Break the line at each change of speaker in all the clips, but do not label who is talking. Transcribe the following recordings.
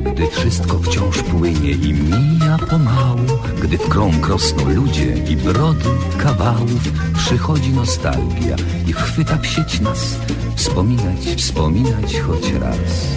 Gdy wszystko wciąż płynie i mija pomału Gdy w krąg rosną ludzie i brody kawałów Przychodzi nostalgia i chwyta w sieć nas Wspominać, wspominać choć raz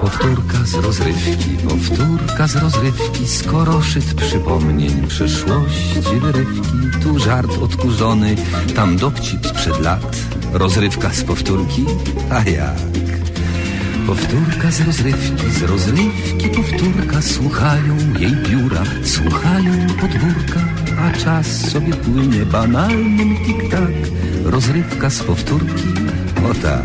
Powtórka z rozrywki, powtórka z rozrywki Skoro szyt przypomnień przyszłości wyrywki Tu żart odkurzony, tam dowcip sprzed lat Rozrywka z powtórki, a jak? Powtórka z rozrywki, z rozrywki powtórka Słuchają jej biura, słuchają podwórka A czas sobie płynie banalnym tik-tak Rozrywka z powtórki, o tak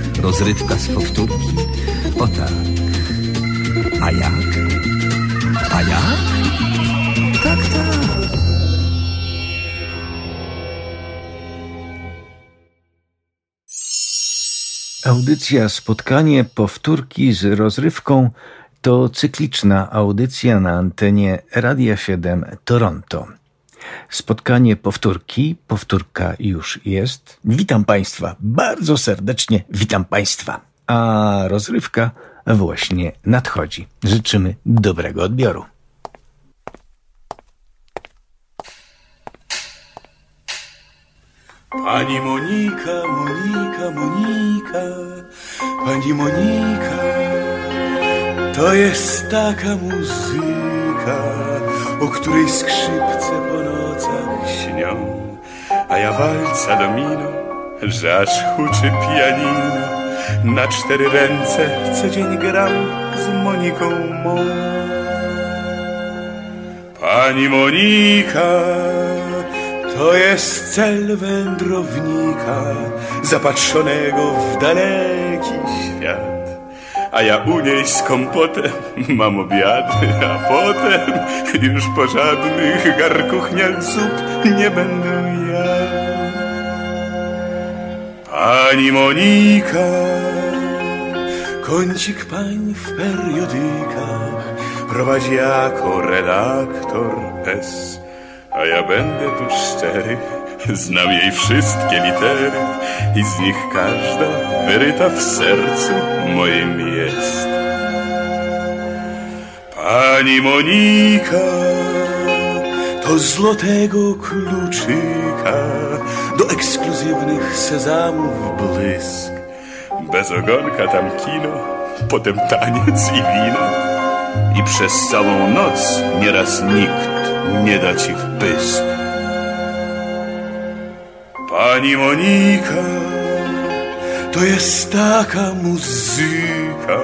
Rozrywka z powtórki, o tak A jak? A jak? Tak, tak
Audycja Spotkanie Powtórki z rozrywką to cykliczna audycja na antenie Radia 7 Toronto. Spotkanie powtórki, powtórka już jest. Witam Państwa, bardzo serdecznie witam Państwa. A rozrywka właśnie nadchodzi. Życzymy dobrego odbioru.
Pani Monika, Monika, Monika, Pani Monika, to jest taka muzyka, o której skrzypce po nocach śnią, a ja walca domino, że aż huczy pianino, na cztery ręce co dzień gram z Moniką mą. Pani Monika, to jest cel wędrownika zapatrzonego w daleki świat. A ja u niej z kompotem mam obiady, a potem już po żadnych garkuchniach zup nie będę jadł. Pani Monika, kącik pań w periodykach prowadzi jako redaktor S. A ja będę tu szczery, znam jej wszystkie litery i z nich każda wyryta w sercu moim jest. Pani Monika, to złotego kluczyka do ekskluzywnych sezamów błysk. Bez ogonka tam kino, potem taniec i wino i przez całą noc nieraz nikt nie da ci w pysk. Pani Monika, to jest taka muzyka,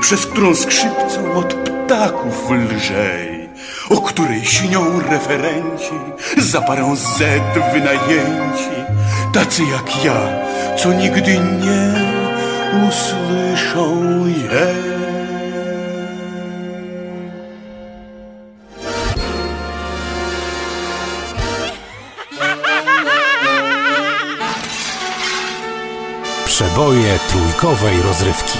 przez którą skrzypcą od ptaków lżej, o której śnią referenci, za parę Z wynajęci, tacy jak ja, co nigdy nie usłyszą jej.
Przeboje trójkowej rozrywki.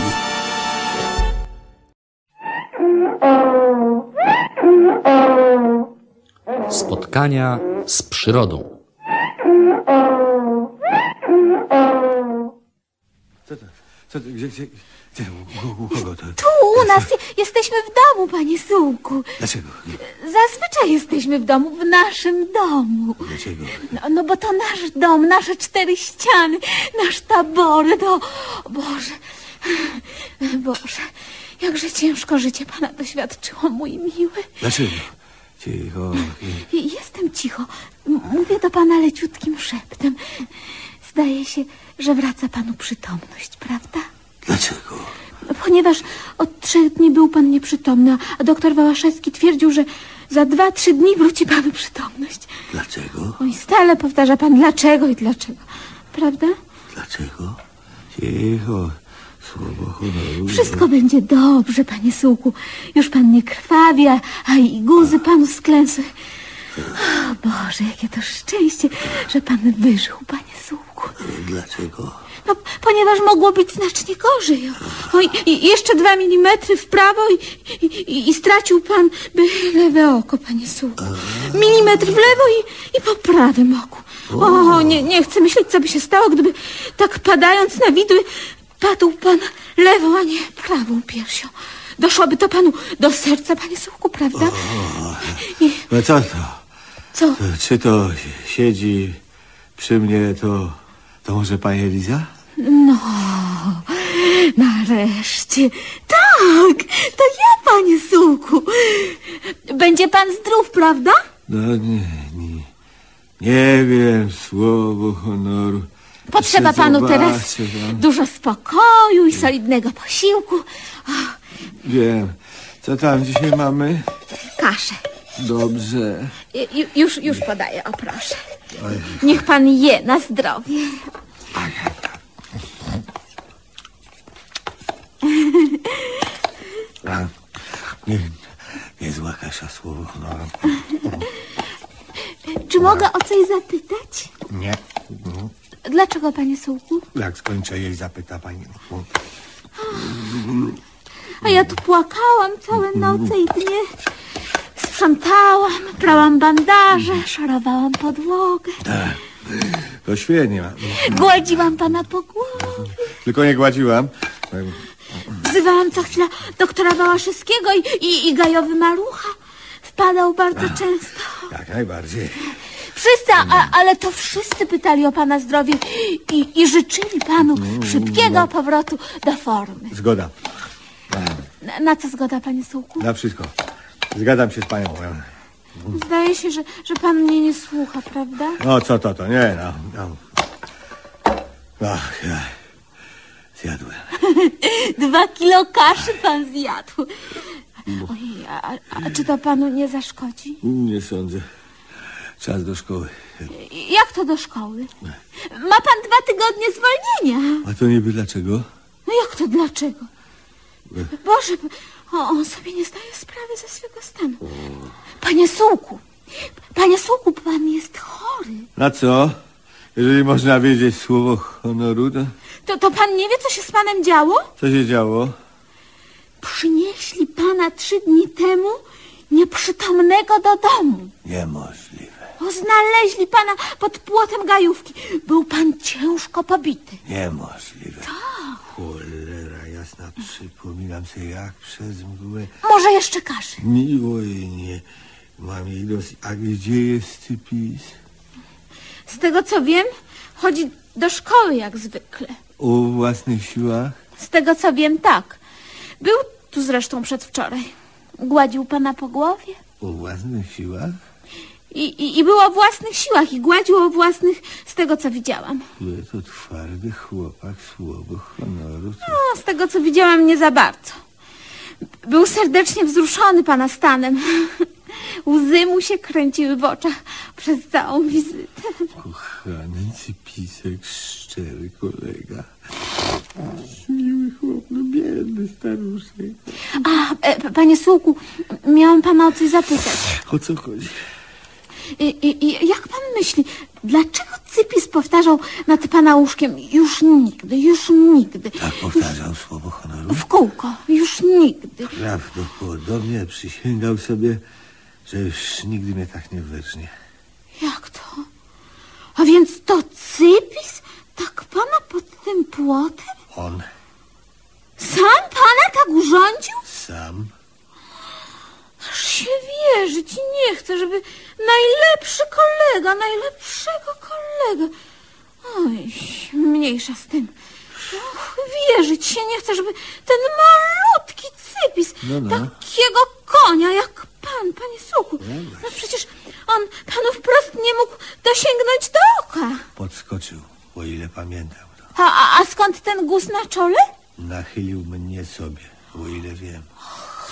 Spotkania z przyrodą.
Co? Gdzie, gdzie, Gdzie, u, u, u kogo to?
Tu u nas je, jesteśmy w domu, panie Sułku.
Dlaczego?
Zazwyczaj jesteśmy w domu, w naszym domu.
Dlaczego?
No, no bo to nasz dom, nasze cztery ściany, nasz tabory, to... Boże, Boże, jakże ciężko życie pana doświadczyło, mój miły.
Dlaczego? Cicho.
Jestem cicho. Mówię do pana leciutkim szeptem. Zdaje się, że wraca panu przytomność, prawda?
Dlaczego?
Ponieważ od trzech dni był pan nieprzytomny, a doktor Wałaszewski twierdził, że za dwa, trzy dni wróci panu przytomność.
Dlaczego?
Oj, stale powtarza pan dlaczego i dlaczego. Prawda?
Dlaczego? Cicho. Słowo honoru.
Wszystko będzie dobrze, panie Sułku. Już pan nie krwawi, a, a i guzy panu sklęsły. O Boże, jakie to szczęście, że pan wyżył, panie Sułku.
Dlaczego?
No, ponieważ mogło być znacznie gorzej. O, i, i jeszcze dwa milimetry w prawo i, i, i stracił pan by lewe oko, panie Sułku. Milimetr w lewo i, i po prawym oku. O, nie, nie chcę myśleć, co by się stało, gdyby tak padając na widły padł pan lewą, a nie prawą piersią. Doszłoby to panu do serca, panie Sułku, prawda? I
No co to?
Co?
Czy to siedzi przy mnie, to, to może pani Eliza?
No, nareszcie. Tak, to ja, panie Sułku. Będzie pan zdrów, prawda?
No nie, nie. Nie wiem, słowo honoru.
Potrzeba panu teraz dużo spokoju i solidnego posiłku. O,
Wiem. Co tam dzisiaj mamy?
kaszę.
Dobrze.
Ju- Już, już podaję, o proszę. Niech pan je na zdrowie.
A, nie, niezła kasza, słowo honoru.
Czy mogę o coś zapytać?
Nie.
Dlaczego, panie Sułku?
Jak skończę jej, zapyta pani.
A ja tu płakałam całe noce i dnie. Sprzątałam, prałam bandaże, szorowałam podłogę.
To świetnie.
Gładziłam pana po głowie.
Tylko nie gładziłam.
Wzywałam co chwila doktora Wałaszewskiego i, i, i gajowy malucha. Wpadał bardzo często.
Jak najbardziej.
Wszyscy, a, ale to wszyscy pytali o pana zdrowie i, i życzyli panu szybkiego powrotu do formy.
Zgoda.
Na, na co zgoda, panie Sułku?
Na wszystko. Zgadzam się z panią.
Zdaje się, że, że pan mnie nie słucha, prawda?
No co to, to nie, no. no. Ach, ja zjadłem.
Dwa kilo kaszy pan zjadł. Ojej, a, a, czy to panu nie zaszkodzi?
Nie sądzę. Czas do szkoły.
Jak to do szkoły? Ma pan dwa tygodnie zwolnienia.
A to niby dlaczego?
No jak to dlaczego? Boże, o, on sobie nie zdaje sprawy ze swego stanu. Panie Sułku, panie Sułku, pan jest chory.
Na co? Jeżeli można wiedzieć słowo honoru, to
To, to pan nie wie, co się z panem działo?
co się działo?
Przynieśli pana trzy dni temu nieprzytomnego do domu.
Niemożliwe.
O, znaleźli pana pod płotem gajówki. Był pan ciężko pobity.
Niemożliwe. Jasna, przypominam sobie jak przez mgłę.
Może jeszcze kaszy.
Miło jej nie. Mam jej dosyć. A gdzie jest cypis?
Z tego co wiem, chodzi do szkoły jak zwykle.
O własnych siłach?
Z tego co wiem, tak. Był tu zresztą przedwczoraj. Gładził pana po głowie.
O własnych siłach?
I, i, I było o własnych siłach i gładził o własnych, z tego co widziałam.
Ale to twardy chłopak, słowo honoru. To...
No, z tego co widziałam, nie za bardzo. Był serdecznie wzruszony pana stanem. Łzy mu się kręciły w oczach przez całą wizytę.
Kochany cypisek, szczery kolega. Miły chłop, no biedny staruszek.
A, e, panie Sułku, miałam pana o coś zapytać.
O co chodzi?
I, i, jak pan myśli, dlaczego Cypis powtarzał nad pana łóżkiem już nigdy, już nigdy?
Tak powtarzał już... słowo honoru?
W kółko, już nigdy.
Prawdopodobnie przysięgał sobie, że już nigdy mnie tak nie wyrżnie.
Jak to? A więc to Cypis tak pana pod tym płotem?
On.
Sam pana tak urządził? Sam. Aż się wierzyć nie chcę, żeby kolega, najlepszego kolegę. Oj, mniejsza z tym. Och, wierzyć się nie chce, żeby ten malutki cypis,
No, no.
takiego konia jak pan, panie Suku. No przecież on panu wprost nie mógł dosięgnąć do oka.
Podskoczył, o ile pamiętam.
A, a, a skąd ten guz na czole?
Nachylił mnie sobie, o ile wiem.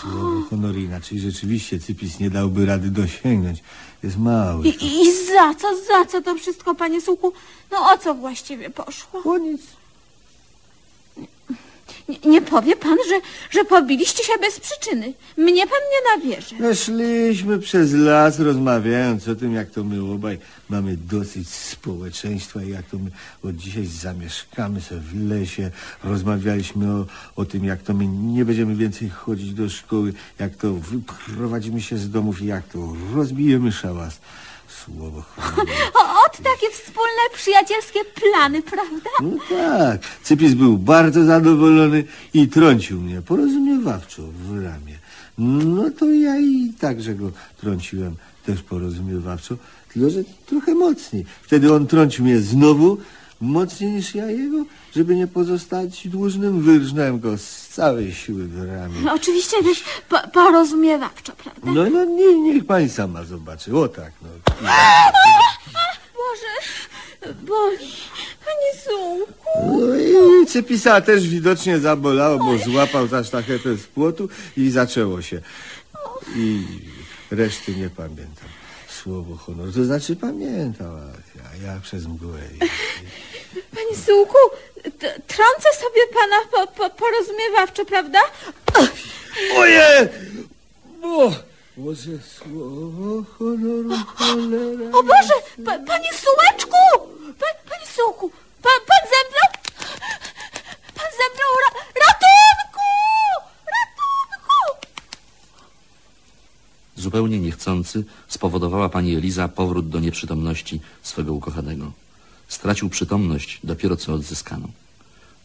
Słowo honoru inaczej rzeczywiście Cypis nie dałby rady dosięgnąć. Jest mały.
I, i, I za co, za co to wszystko, panie Suku? No o co właściwie poszło?
O nic.
Nie, powie pan, że, że pobiliście się bez przyczyny. Mnie pan nie nabierze.
No szliśmy przez las rozmawiając o tym, jak to my obaj mamy dosyć społeczeństwa i jak to my od dzisiaj zamieszkamy sobie w lesie. Rozmawialiśmy o, o tym, jak to my nie będziemy więcej chodzić do szkoły, jak to wyprowadzimy się z domów i jak to rozbijemy szałas.
O, ot takie wspólne przyjacielskie plany, prawda?
No tak. Cypis był bardzo zadowolony i trącił mnie porozumiewawczo w ramię. No to ja i także go trąciłem też porozumiewawczo, tylko że trochę mocniej. Wtedy on trącił mnie znowu mocniej niż ja jego, żeby nie pozostać dłużnym, wyrżnąłem go z całej siły w ramię.
No, oczywiście też po, porozumiewawczo, prawda?
No, no nie, niech pani sama zobaczy. O tak, no.
Boże, boli. Panie Sułku.
No i Cypisa też widocznie zabolało, bo złapał za sztachetę z płotu i zaczęło się. I reszty nie pamiętam. Słowo honoru, to znaczy pamiętam, a ja, przez mgłę.
Panie Sułku, trącę sobie pana po, po, porozumiewawczo, prawda?
Oje! Bo, Boże, słowo honoru, cholera.
O Boże, pa, panie Sułeczku! Pa, panie Sułku,
Zupełnie niechcący spowodowała pani Eliza powrót do nieprzytomności swego ukochanego. Stracił przytomność dopiero co odzyskano.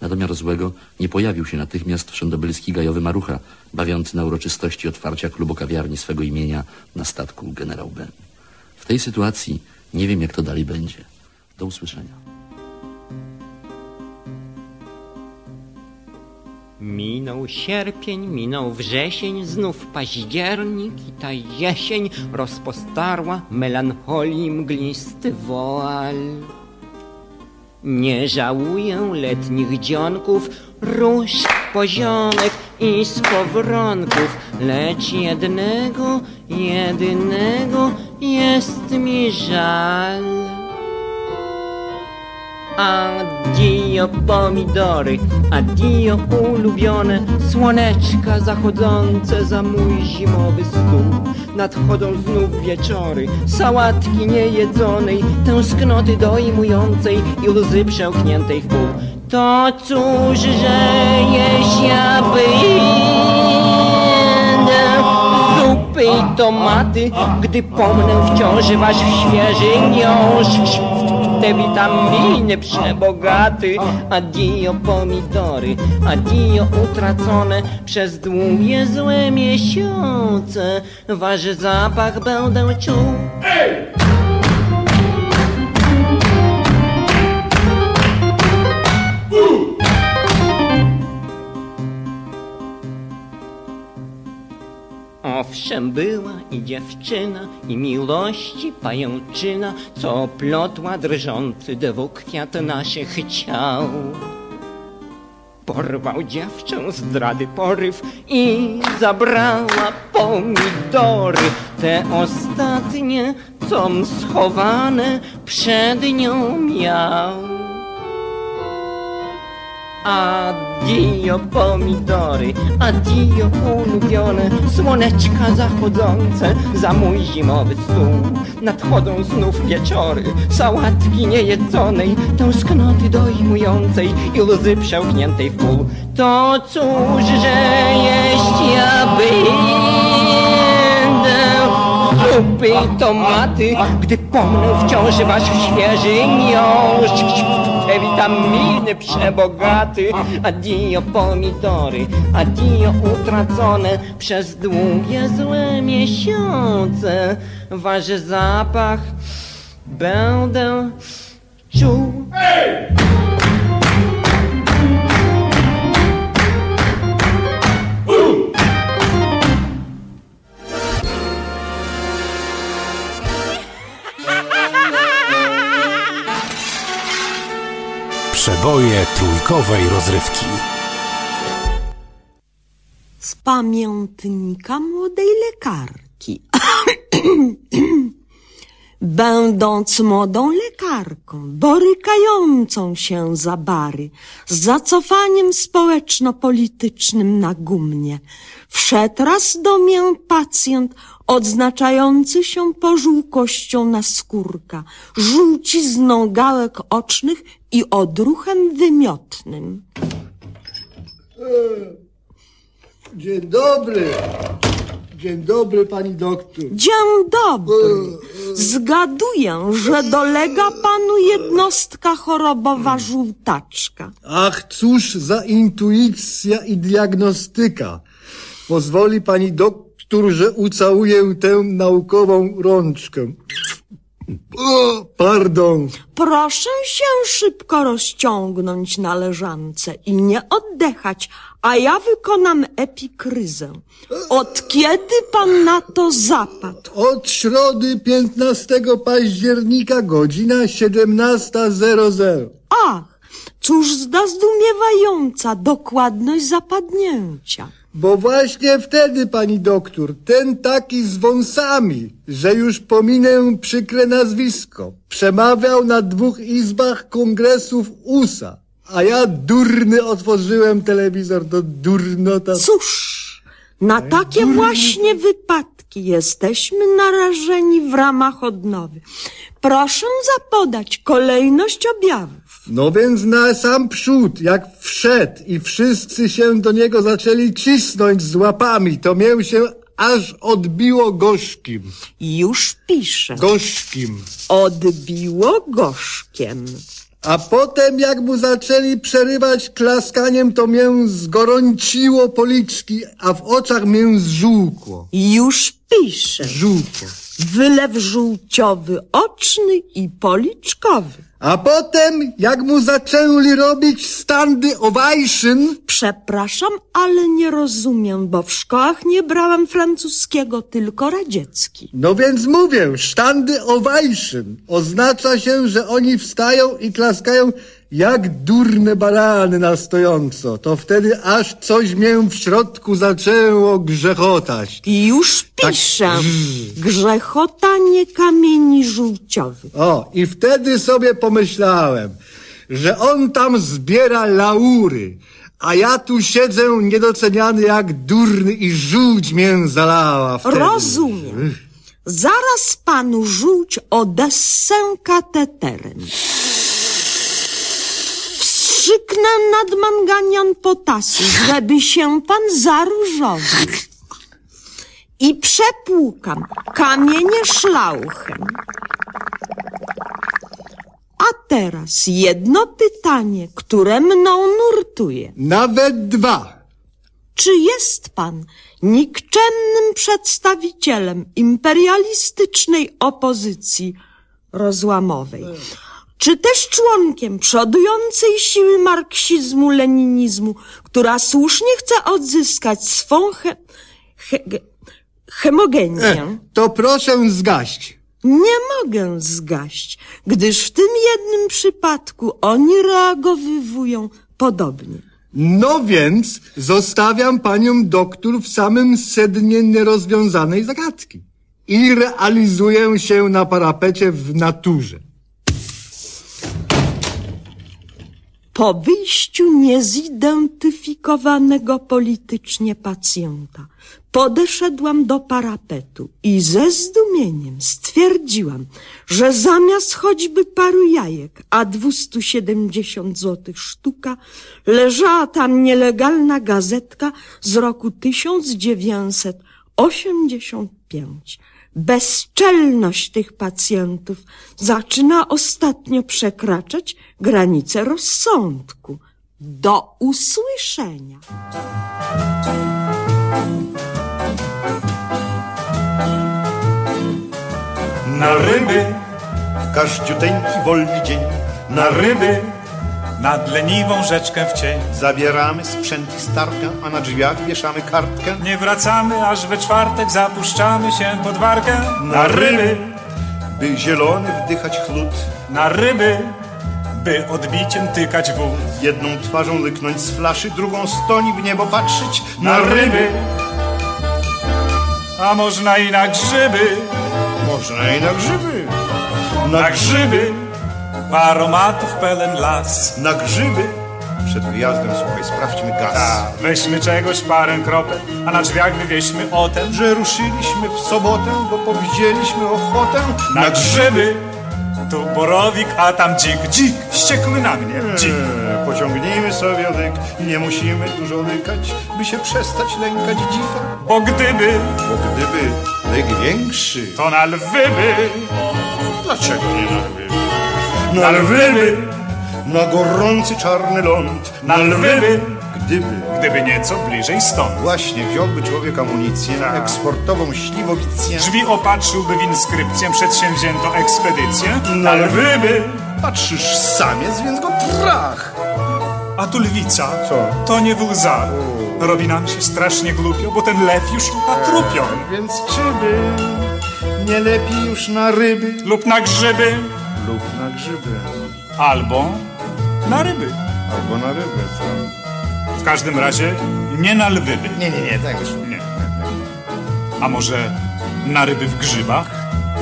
Na domiar złego nie pojawił się natychmiast wszędobylski gajowy marucha, bawiący na uroczystości otwarcia klubu kawiarni swego imienia na statku generał Ben. W tej sytuacji nie wiem, jak to dalej będzie. Do usłyszenia.
Minął sierpień, minął wrzesień, znów październik i ta jesień rozpostarła melancholii mglisty woal. Nie żałuję letnich dzionków, róż, poziomek i skowronków, lecz jednego, jedynego jest mi żal. Addio pomidory, addio ulubione Słoneczka zachodzące za mój zimowy stół. Nadchodzą znów wieczory, sałatki niejedzonej Tęsknoty dojmującej i łzy przełkniętej w pół. To cóż, że jeść ja będę? Zupy i tomaty, gdy pomnę wciąż wasz świeży miąższ te witaminy przebogaty Addio pomidory, addio utracone Przez długie złe miesiące. Wasz zapach będę czuł Owszem była i dziewczyna i miłości pajęczyna, co plotła drżący dewokwiat naszych ciał. Porwał dziewczę zdrady poryw i zabrała pomidory, te ostatnie, com schowane przed nią miał. Addio pomidory, addio ulubione Słoneczka zachodzące za mój zimowy stół. Nadchodzą znów wieczory, sałatki niejedzonej Tęsknoty dojmującej i łzy przełkniętej w pół. To cóż, że jeść ja będę Zupy i tomaty, gdy pomnę wciąż wasz świeży miąższ te witaminy przebogaty Addio pomidory, addio utracone Przez długie złe miesiące. Wasz zapach będę czuł.
Przeboje trójkowej rozrywki.
Z pamiętnika młodej lekarki. Będąc młodą lekarką, borykającą się za bary, z zacofaniem społeczno-politycznym na gumnie, wszedł raz do mnie pacjent odznaczający się pożółkością naskórka, żółcizną gałek ocznych i odruchem wymiotnym.
Dzień dobry. Dzień dobry, pani doktor.
Dzień dobry. Zgaduję, że dolega panu jednostka chorobowa żółtaczka.
Ach, cóż za intuicja i diagnostyka. Pozwoli pani doktor, że ucałuję tę naukową rączkę. O, pardon.
Proszę się szybko rozciągnąć na leżance i nie oddechać, a ja wykonam epikryzę. Od kiedy pan na to zapadł?
Od środy 15 października godzina 17.00.
Ach, cóż za zdumiewająca dokładność zapadnięcia.
Bo właśnie wtedy, pani doktor, ten taki z wąsami, że już pominę przykre nazwisko, przemawiał na dwóch izbach kongresów USA. A ja durny otworzyłem telewizor do durnota.
Cóż, na takie właśnie wypadki jesteśmy narażeni w ramach odnowy. Proszę zapodać kolejność objawów.
No więc na sam przód, jak wszedł i wszyscy się do niego zaczęli cisnąć z łapami, to mię się aż odbiło gorzkim.
Już piszę.
Gorzkim.
Odbiło gorzkiem.
A potem jak mu zaczęli przerywać klaskaniem, to mię zgorąciło policzki, a w oczach mię zżółkło.
Już piszę.
Żółkło.
Wylew żółciowy oczny i policzkowy.
A potem, jak mu zaczęli robić standy ovation,
Przepraszam, ale nie rozumiem, bo w szkołach nie brałam francuskiego, tylko radziecki.
no więc mówię, standy ovation oznacza się, że oni wstają i klaskają jak durne barany na stojąco. To wtedy aż coś mię w środku zaczęło grzechotać.
Już piszę. Grzechotanie kamieni żółciowych.
O, i wtedy sobie pomyślałem, że on tam zbiera laury, a ja tu siedzę niedoceniany jak durny i żółć mię zalała wtedy.
Rozumiem. Zaraz panu żółć odessę kateterem. Wstrzyknę nad manganian potasu, żeby się pan zaróżował. I przepłukam kamienie szlauchem. A teraz jedno pytanie, które mną nurtuje.
Nawet dwa.
Czy jest pan nikczemnym przedstawicielem imperialistycznej opozycji rozłamowej? Czy też członkiem przodującej siły marksizmu-leninizmu, która słusznie chce odzyskać swą he, he, ge- hemogenię?
E, to proszę zgaść.
Nie mogę zgaść, gdyż w tym jednym przypadku oni reagowywują podobnie.
No więc zostawiam panią doktor w samym sednie nierozwiązanej zagadki. I realizuję się na parapecie w naturze.
Po wyjściu niezidentyfikowanego politycznie pacjenta podeszedłam do parapetu i ze zdumieniem stwierdziłam, że zamiast choćby paru jajek, a 270 złotych sztuka, leżała tam nielegalna gazetka z roku 1985. Bezczelność tych pacjentów zaczyna ostatnio przekraczać granice rozsądku. Do usłyszenia.
Na ryby
każdziuteńki wolny dzień.
Na ryby, nad leniwą rzeczkę w cień.
Zabieramy sprzęt i starkę, a na drzwiach wieszamy kartkę.
Nie wracamy, aż we czwartek zapuszczamy się pod warkę. Na ryby,
by zielony wdychać chłód.
Na ryby, by odbiciem tykać wód.
Jedną twarzą lyknąć z flaszy, drugą stoni w niebo patrzeć.
Na ryby, a można i na grzyby.
Można i na grzyby.
Na grzyby, w aromatów pełen las.
Na grzyby. Przed wyjazdem, słuchaj, sprawdźmy gaz.
A, weźmy czegoś parę kropel, a na drzwiach wywieźmy o tem,
Że ruszyliśmy w sobotę, bo powzięliśmy ochotę.
na grzyby. Tu borowik, a tam dzik, dzik, wściekły na mnie, dzik.
Eee, Pociągnijmy sobie lyk, nie musimy dużo lykać, by się przestać lękać dzika.
Bo gdyby,
Bo gdyby lyk większy,
to na lwy by,
dlaczego nie na lwy?
Na lwy
Na gorący czarny ląd,
na lwy by,
Gdyby
gdyby nieco bliżej stąd.
właśnie wziąłby człowiek amunicję na
Tak.
eksportową śliwowicję,
Drzwi opatrzyłby w inskrypcję przedsięwziętą ekspedycję, na lwy
patrzysz samiec, więc go trach.
a tu lwica,
Co?
to nie w łzach. Robi nam się strasznie głupio, bo ten lew już chyba trupią.
Więc czy by nie lepiej już na ryby
Lub na grzyby,
lub na grzyby,
albo na ryby.
albo na ryby, co?
W każdym razie nie na lwy.
Nie, nie, nie, tak wyszło.
Nie. A może na ryby w grzybach?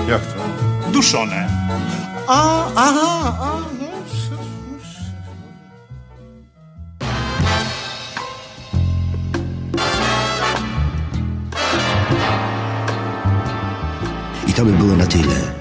Jak to?
Duszone.
A, aha, a, no.
I to by było na tyle.